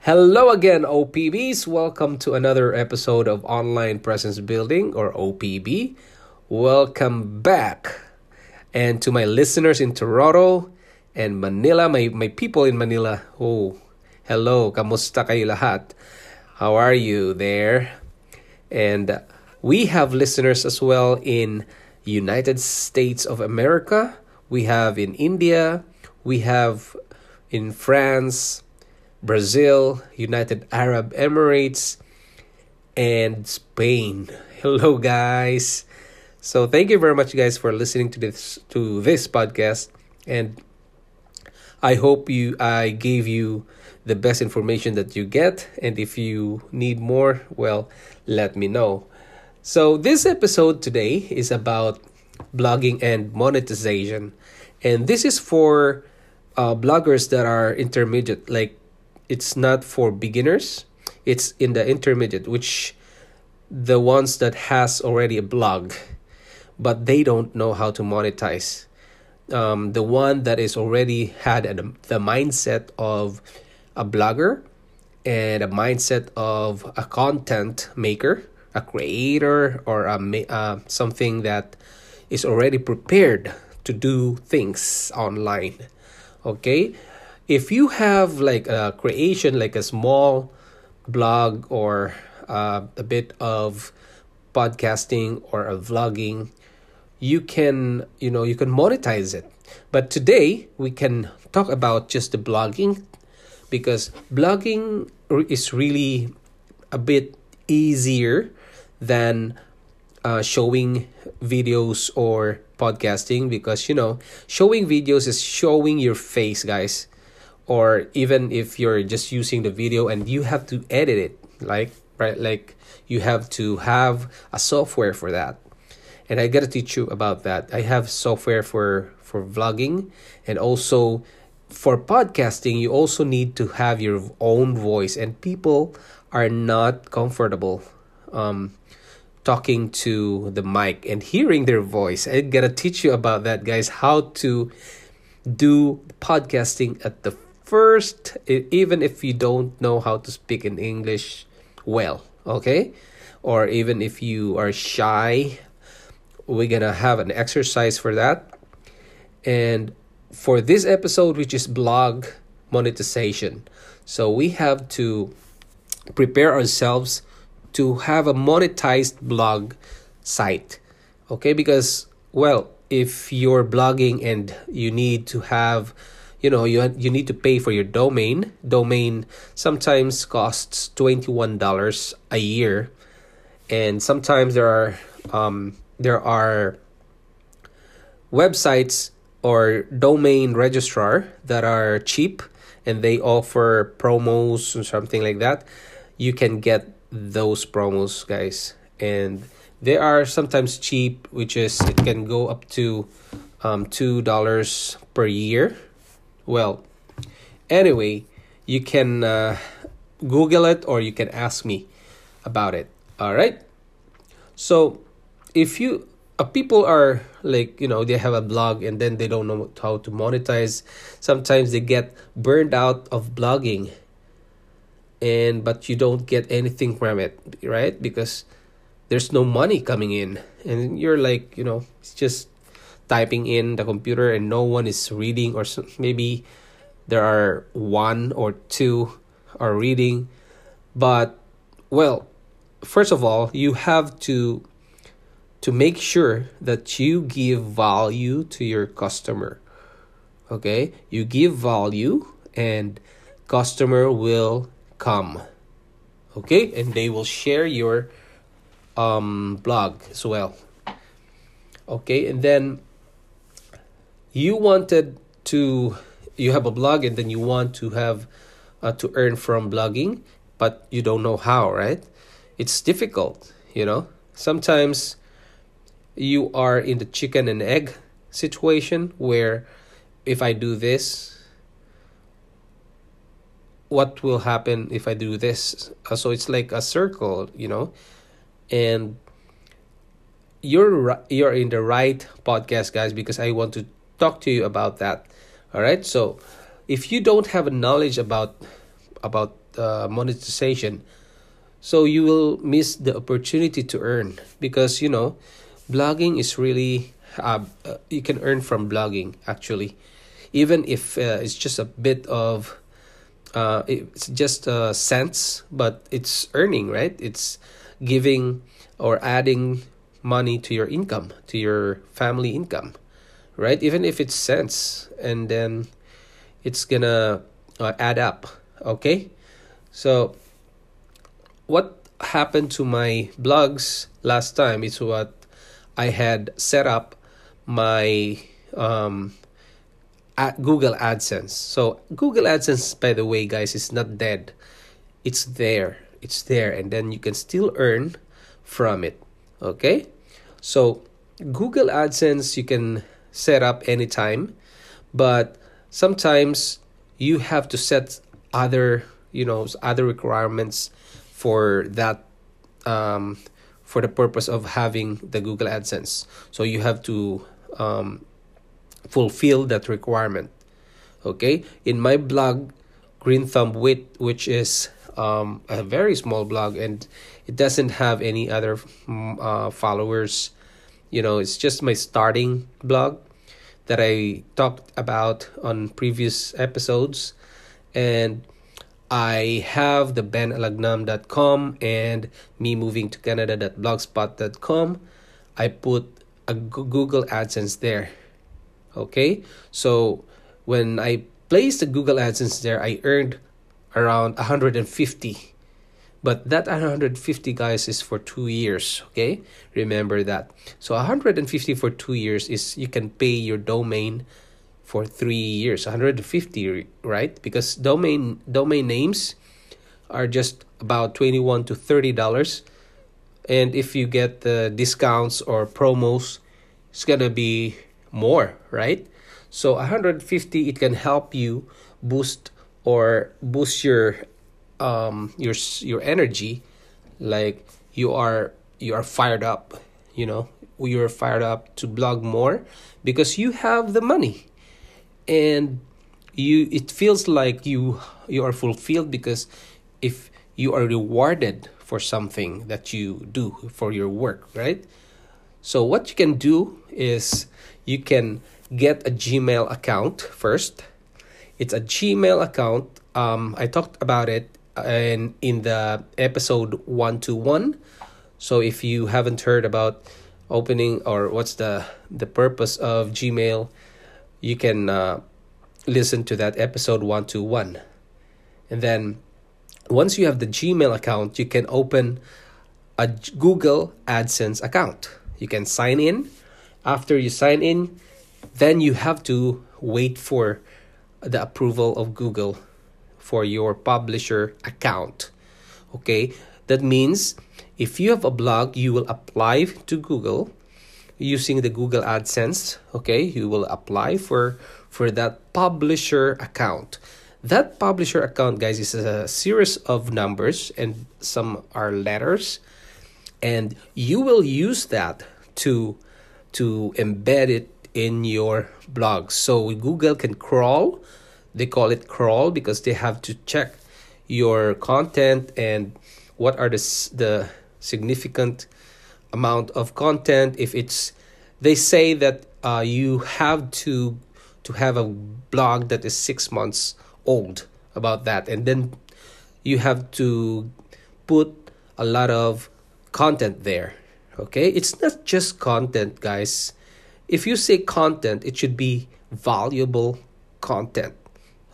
Hello again, OPBs. Welcome to another episode of Online Presence Building or OPB. Welcome back. And to my listeners in Toronto and Manila, my, my people in Manila. Oh, hello. Kamusta kayo lahat? How are you there? And we have listeners as well in United States of America. We have in India. We have in France Brazil, United Arab Emirates, and Spain. Hello, guys. So thank you very much, guys, for listening to this to this podcast, and I hope you I gave you the best information that you get. And if you need more, well, let me know. So this episode today is about blogging and monetization, and this is for uh, bloggers that are intermediate, like it's not for beginners. It's in the intermediate which the ones that has already a blog but they don't know how to monetize. Um, the one that is already had a, the mindset of a blogger and a mindset of a content maker a creator or a uh, something that is already prepared to do things online. Okay if you have like a creation like a small blog or uh, a bit of podcasting or a vlogging you can you know you can monetize it. But today we can talk about just the blogging because blogging is really a bit easier than uh, showing videos or podcasting because you know showing videos is showing your face guys or even if you're just using the video and you have to edit it like right like you have to have a software for that. And i gotta teach you about that. I have software for for vlogging and also for podcasting you also need to have your own voice and people are not comfortable um, talking to the mic and hearing their voice. I gotta teach you about that guys how to do podcasting at the first, even if you don't know how to speak in English well, okay? Or even if you are shy, we're gonna have an exercise for that. And for this episode, which is blog monetization, so we have to prepare ourselves to have a monetized blog site, okay? Because, well, if you're blogging and you need to have you know you you need to pay for your domain. Domain sometimes costs $21 a year. And sometimes there are um, there are websites or domain registrar that are cheap and they offer promos or something like that. You can get those promos guys. And they are sometimes cheap which is it can go up to um, two dollars per year well, anyway, you can uh, Google it or you can ask me about it. All right. So, if you uh, people are like you know they have a blog and then they don't know how to monetize, sometimes they get burned out of blogging. And but you don't get anything from it, right? Because there's no money coming in, and you're like you know it's just typing in the computer and no one is reading or maybe there are one or two are reading. But well first of all you have to to make sure that you give value to your customer okay? You give value and customer will come okay? And they will share your um blog as well okay? And then you wanted to you have a blog and then you want to have uh, to earn from blogging but you don't know how, right? It's difficult, you know. Sometimes you are in the chicken and egg situation where if I do this, what will happen if I do this? Uh, so it's like a circle, you know, and you're you're in the right podcast, guys, because I want to talk to you about that. All right, so if you don't have a knowledge about about uh, monetization, so you will miss the opportunity to earn because you know, blogging is really uh, uh you can earn from blogging actually, even if uh, it's just a bit of uh, it's just uh, cents, but it's earning, right? It's giving or adding money to your income, to your family income, right? Even if it's cents, and then it's gonna uh, add up, okay? So, what happened to my blogs last time is what I had set up my um, Google AdSense. So Google AdSense, by the way, guys, is not dead. It's there. It's there, and then you can still earn from it. Okay, so Google AdSense you can set up anytime, but sometimes you have to set other you know other requirements for that um, for the purpose of having the Google AdSense. So you have to um, fulfill that requirement. Okay, in my blog, Green Thumb Wit, which is um, a very small blog and it doesn't have any other mm, uh, followers. You know, it's just my starting blog that I talked about on previous episodes. And I have the benalagnam.com and me moving to canada.blogspot.com. I put a Google AdSense there Okay, so when I placed the Google AdSense there, I earned around 150. But that 150 guys is for two years. Okay, remember that. So 150 for two years is you can pay your domain for three years. 150, right? Because domain domain names are just about 21 to 30 dollars and if you get the discounts or promos it's gonna be more, right? So 150 it can help you boost or boost your um your your energy like you are you are fired up, you know, you're fired up to blog more because you have the money. And you it feels like you you are fulfilled because if you are rewarded for something that you do for your work, right? So what you can do is you can get a Gmail account first. It's a Gmail account. Um, I talked about it in in the episode one to one. So if you haven't heard about opening or what's the the purpose of Gmail, you can uh, listen to that episode one to one, and then once you have the Gmail account, you can open a Google AdSense account. You can sign in after you sign in, then you have to wait for the approval of Google for your publisher account. Okay, that means if you have a blog, you will apply to Google using the Google AdSense. Okay, you will apply for for that publisher account. That publisher account, guys, is a series of numbers and some are letters, and you will use that to to embed it in your blog. So Google can crawl. They call it crawl because they have to check your content and what are the the significant amount of content. If it's they say that uh, you have to to have a blog that is six months old about that, and then you have to put a lot of content there Okay, it's not just content, guys. If you say content, it should be valuable content.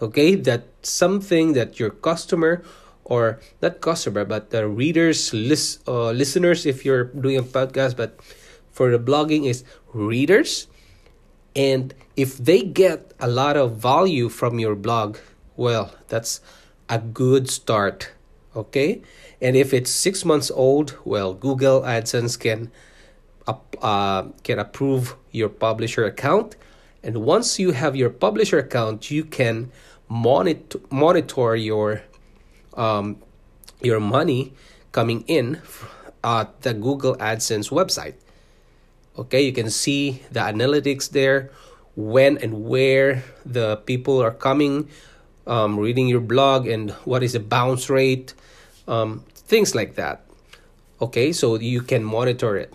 Okay, that something that your customer or not customer but the readers list uh, listeners if you're doing a podcast but for the blogging is readers. And if they get a lot of value from your blog well that's a good start Okay, and if it's six months old, well, Google AdSense can uh, can approve your publisher account, and once you have your publisher account, you can monitor monitor your um, your money coming in at the Google AdSense website. Okay, you can see the analytics there, when and where the people are coming, um, reading your blog, and what is the bounce rate, um, things like that. Okay, so you can monitor it.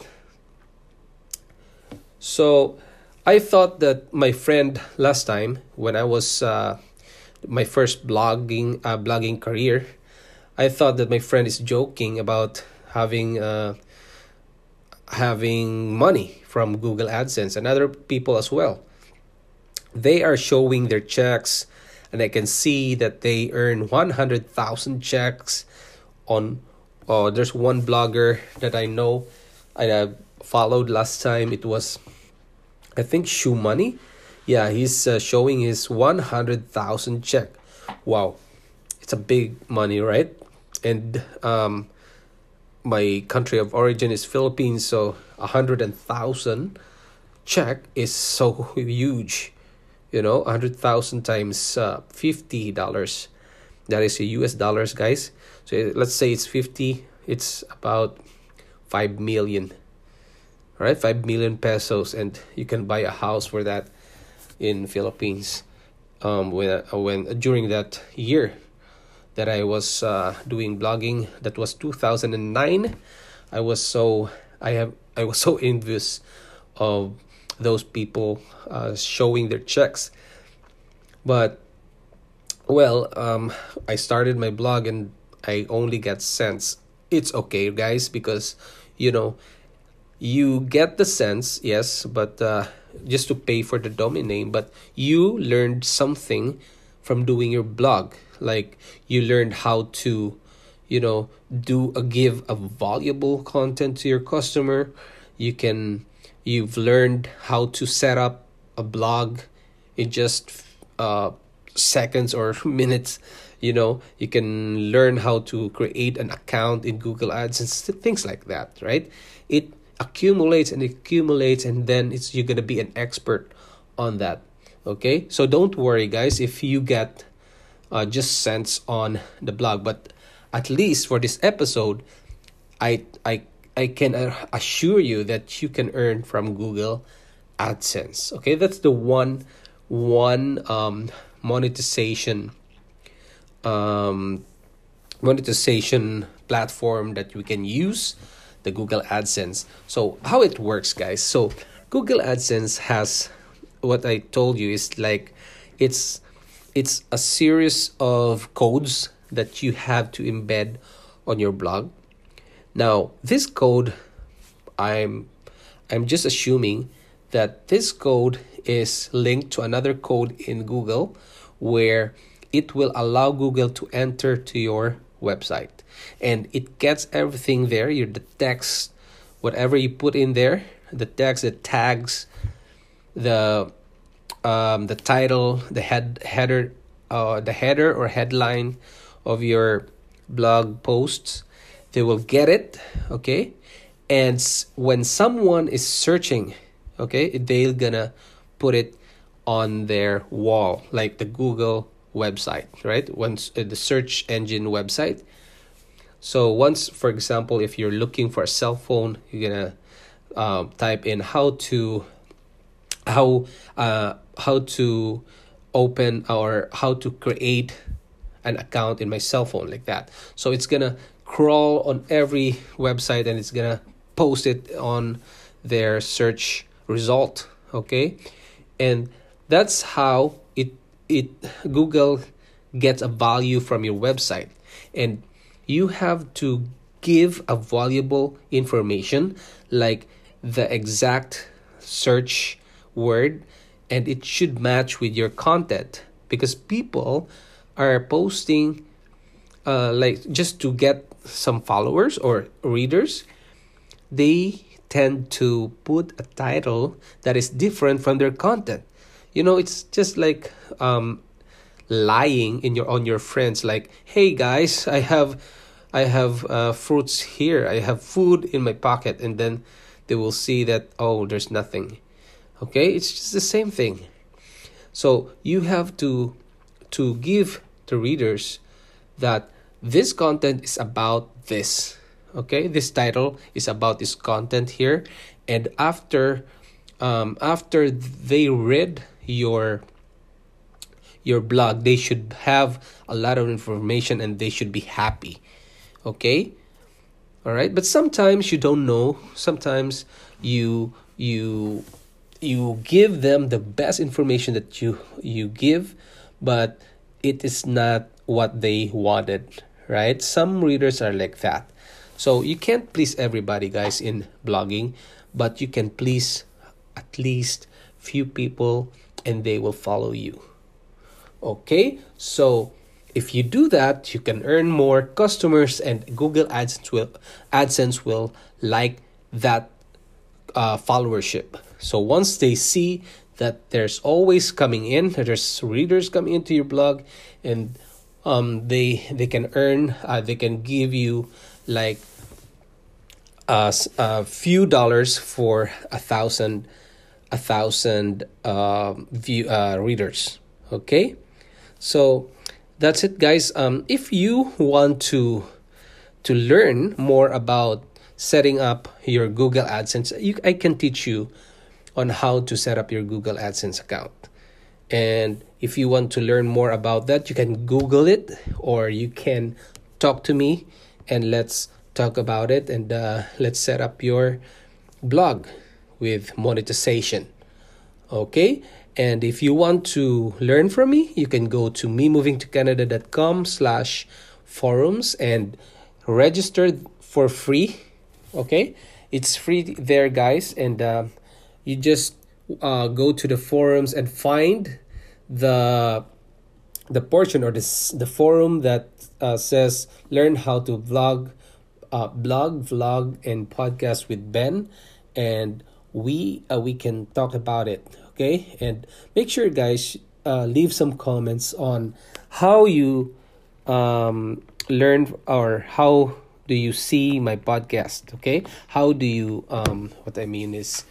So I thought that my friend last time when I was uh, my first blogging uh, blogging career, I thought that my friend is joking about having uh, having money from Google AdSense and other people as well. They are showing their checks, and I can see that they earn 100,000 checks on. Oh, there's one blogger that I know I uh, followed last time. It was, I think, ShoeMoney. Yeah, he's uh, showing his 100,000 check. Wow, it's a big money, right? And um, my country of origin is Philippines, so a hundred and thousand check is so huge. You know, a hundred thousand times uh, fifty dollars. That is a US dollars, guys. So let's say it's fifty. It's about five million. All right, five million pesos, and you can buy a house for that in Philippines. Um, when when during that year that I was uh, doing blogging. That was 2009. I was so I have I was so envious of those people uh, showing their checks. But well, um, I started my blog and I only get cents. It's okay, guys, because you know you get the cents, yes, but uh, just to pay for the domain name. But you learned something from doing your blog. Like you learned how to you know do a give a valuable content to your customer. You can you've learned how to set up a blog in just uh, seconds or minutes. You know you can learn how to create an account in google ads and things like that right? It accumulates and accumulates and then it's you're gonna be an expert on that. Okay? So don't worry guys if you get uh, just cents on the blog. But at least for this episode i i i can assure you that you can earn from google adsense. Okay? That's the one one um, monetization um, monetization platform that we can use the google adsense so how it works guys so google adsense has what i told you is like it's it's a series of codes that you have to embed on your blog. Now, this code I'm I'm just assuming that this code is linked to another code in Google where it will allow Google to enter to your website and it gets everything there your the text whatever you put in there the text the tags the um, the title, the head header, uh, the header or headline of your blog posts. They will get it, okay, and when someone is searching, okay, they're gonna put it on their wall, like the Google website, right? Once uh, the search engine website. So once, for example, if you're looking for a cell phone, you're gonna uh, type in how to how uh, how to open or how to create an account in my cell phone like that so it's gonna crawl on every website and it's gonna post it on their search result okay and that's how it google gets a value from your website. And you have to give a valuable information like the exact search word and it should match with your content. Because people are posting uh, like just to get some followers or readers they tend to put a title that is different from their content you know it's just like um, lying in your on your friends like hey guys i have I have uh, fruits here. I have food in my pocket, and then they will see that oh, there's nothing. Okay, it's just the same thing. So you have to to give the readers that this content is about this. Okay, this title is about this content here, and after um, after they read your your blog, they should have a lot of information and they should be happy okay? All right? But sometimes you don't know. Sometimes you you you give them the best information that you you give but it is not what they wanted right? Some readers are like that. So you can't please everybody guys in blogging but you can please at least few people and they will follow you okay so if you do that, you can earn more customers, and Google AdSense will AdSense will like that uh, followership. So once they see that there's always coming in, that there's readers coming into your blog, and um, they they can earn, uh, they can give you like a, a few dollars for a thousand a thousand uh, view uh, readers. Okay, so that's it guys. Um if you want to to learn more about setting up your google adsense you i can teach you on how to set up your google adsense account. And if you want to learn more about that you can google it or you can talk to me and let's talk about it and uh, let's set up your blog with monetization okay and if you want to learn from me, you can go to memovingtocanada.com slash forums and register for free. Okay? It's free there, guys. And uh, you just uh, go to the forums and find the the portion or this the forum that uh, says learn how to vlog uh, blog vlog and podcast with ben and we uh, we can talk about it okay? And make sure guys uh, leave some comments on how you um, learn or how do you see my podcast okay? How do you um, what i mean is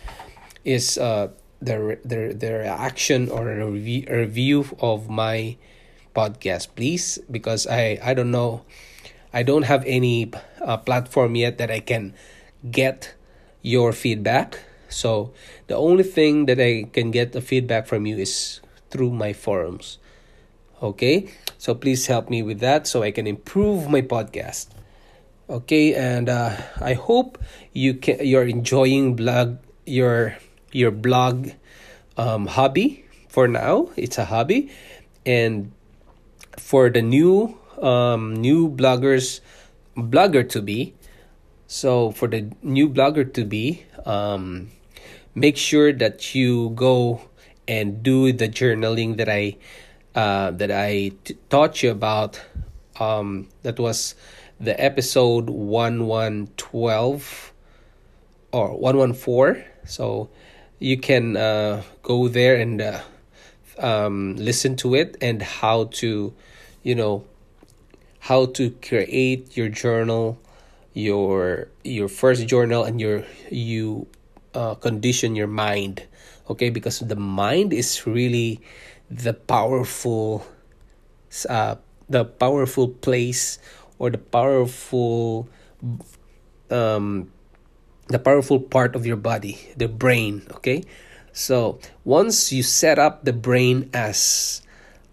is uh the the the reaction or a review, a review of my podcast please? Because i i don't know. I don't have any uh, platform yet that i can get your feedback so the only thing that I can get the feedback from you is through my forums. Okay? So please help me with that so I can improve my podcast. Okay, and uh, I hope you can you're enjoying blog your your blog um, hobby for now. It's a hobby, and for the new um, new bloggers blogger to be so for the new blogger to be um, make sure that you go and do the journaling that I uh, that I t- taught you about. Um, that was the episode one one twelve or one one four. So you can uh, go there and uh, um, listen to it and how to, you know, how to create your journal, your your first journal, and your you uh, condition your mind okay? Because the mind is really the powerful uh, the powerful place or the powerful um, the powerful part of your body the brain okay? So once you set up the brain as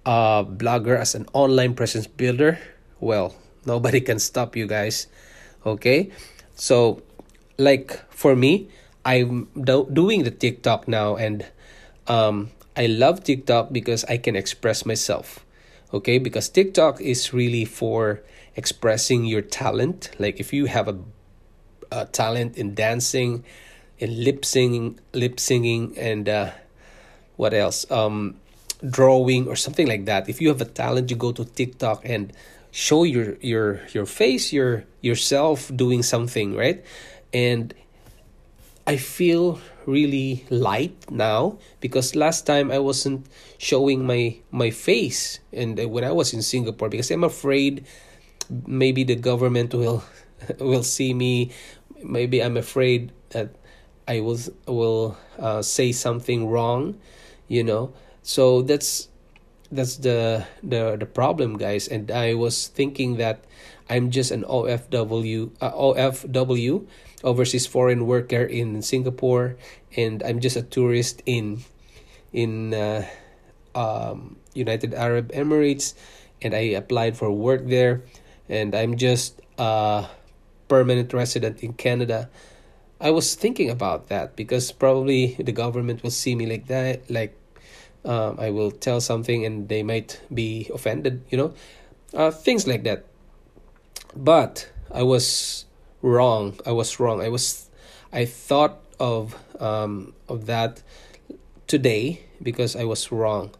a blogger as an online presence builder well nobody can stop you guys okay? So like for me I'm do- doing the TikTok now, and um, I love TikTok because I can express myself. Okay, because TikTok is really for expressing your talent. Like if you have a, a talent in dancing, in lip singing, lip singing, and uh, what else? Um, drawing or something like that. If you have a talent, you go to TikTok and show your your your face, your yourself doing something, right? And I feel really light now because last time I wasn't showing my my face and when I was in Singapore because I'm afraid maybe the government will will see me. Maybe i'm afraid that i will will uh, say something wrong you know? So that's that's the the the problem guys. And i was thinking that i'm just an ofw uh, ofw overseas foreign worker in singapore and i'm just a tourist in in uh, um, united arab emirates and i applied for work there and i'm just a permanent resident in canada i was thinking about that because probably the government will see me like that like um, I will tell something and they might be offended, you know, uh, things like that. But I was wrong. I was wrong. I was, I thought of um, of that today because I was wrong.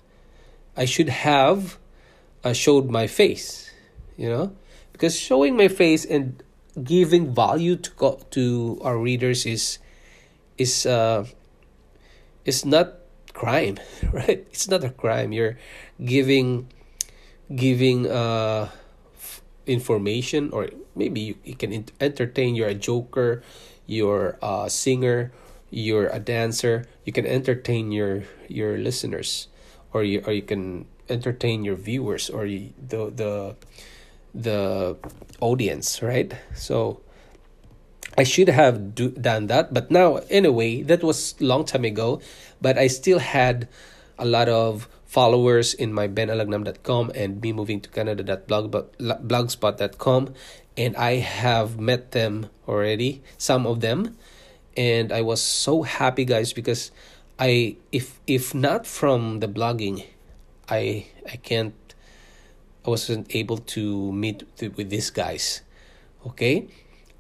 I should have uh, showed my face, you know, because showing my face and giving value to go- to our readers is is uh, is not crime, right? It's not a crime. You're giving giving uh information or maybe you, you can entertain you're a joker you're a singer you're a dancer you can entertain your your listeners or you or you can entertain your viewers or you, the the the audience right so I should have do, done that, but now anyway, that was long time ago. But I still had a lot of followers in my benalagnam.com and me moving to canada.blogspot.com and I have met them already, some of them, and I was so happy, guys, because I if if not from the blogging, I I can't I wasn't able to meet with these guys, okay,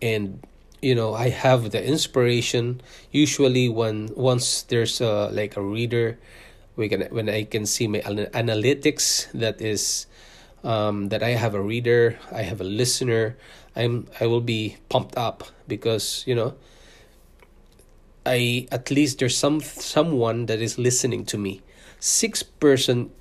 and you know i have the inspiration. Usually when once there's a like a reader we can when i can see my analytics that is um, that i have a reader i have a listener i'm i will be pumped up because you know i at least there's some someone that is listening to me six person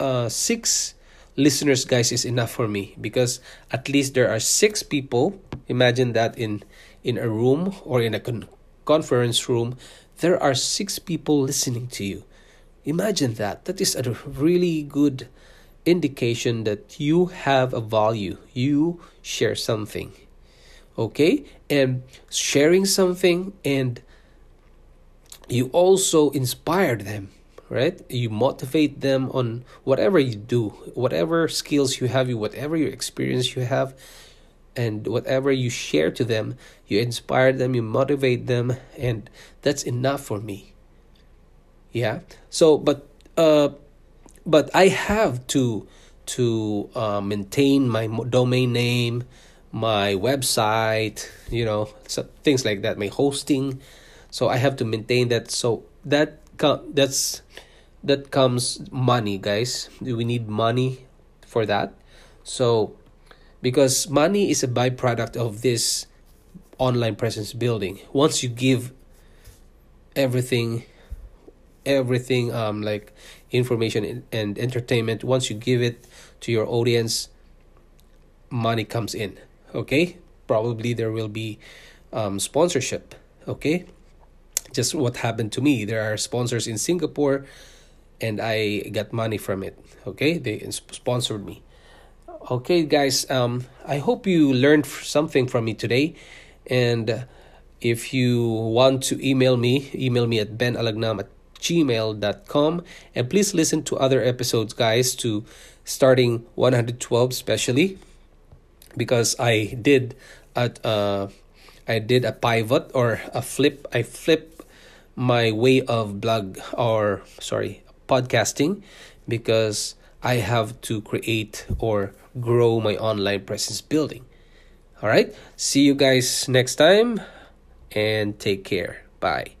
uh six listeners guys is enough for me because at least there are six people imagine that in in a room or in a con- conference room, there are six people listening to you. Imagine that. That is a really good indication that you have a value. You share something. Okay? And sharing something and you also inspire them, right? You motivate them on whatever you do, whatever skills you have, you whatever your experience you have and whatever you share to them you inspire them you motivate them and that's enough for me yeah. So but uh but i have to to uh, maintain my domain name my website you know so things like that my hosting. So i have to maintain that. So that that's that comes money guys. We need money for that. So because money is a byproduct of this online presence building. Once you give everything everything um like information and entertainment once you give it to your audience money comes in okay? Probably there will be um sponsorship okay? Just what happened to me there are sponsors in singapore and i got money from it okay? They sponsored me. Okay, guys, um, I hope you learned something from me today. And if you want to email me, email me at benalagnam at gmail.com. And please listen to other episodes, guys, to starting 112 especially because I did at uh I did a pivot or a flip. I flip my way of blog or sorry podcasting because I have to create or grow my online presence building. All right. See you guys next time and take care. Bye.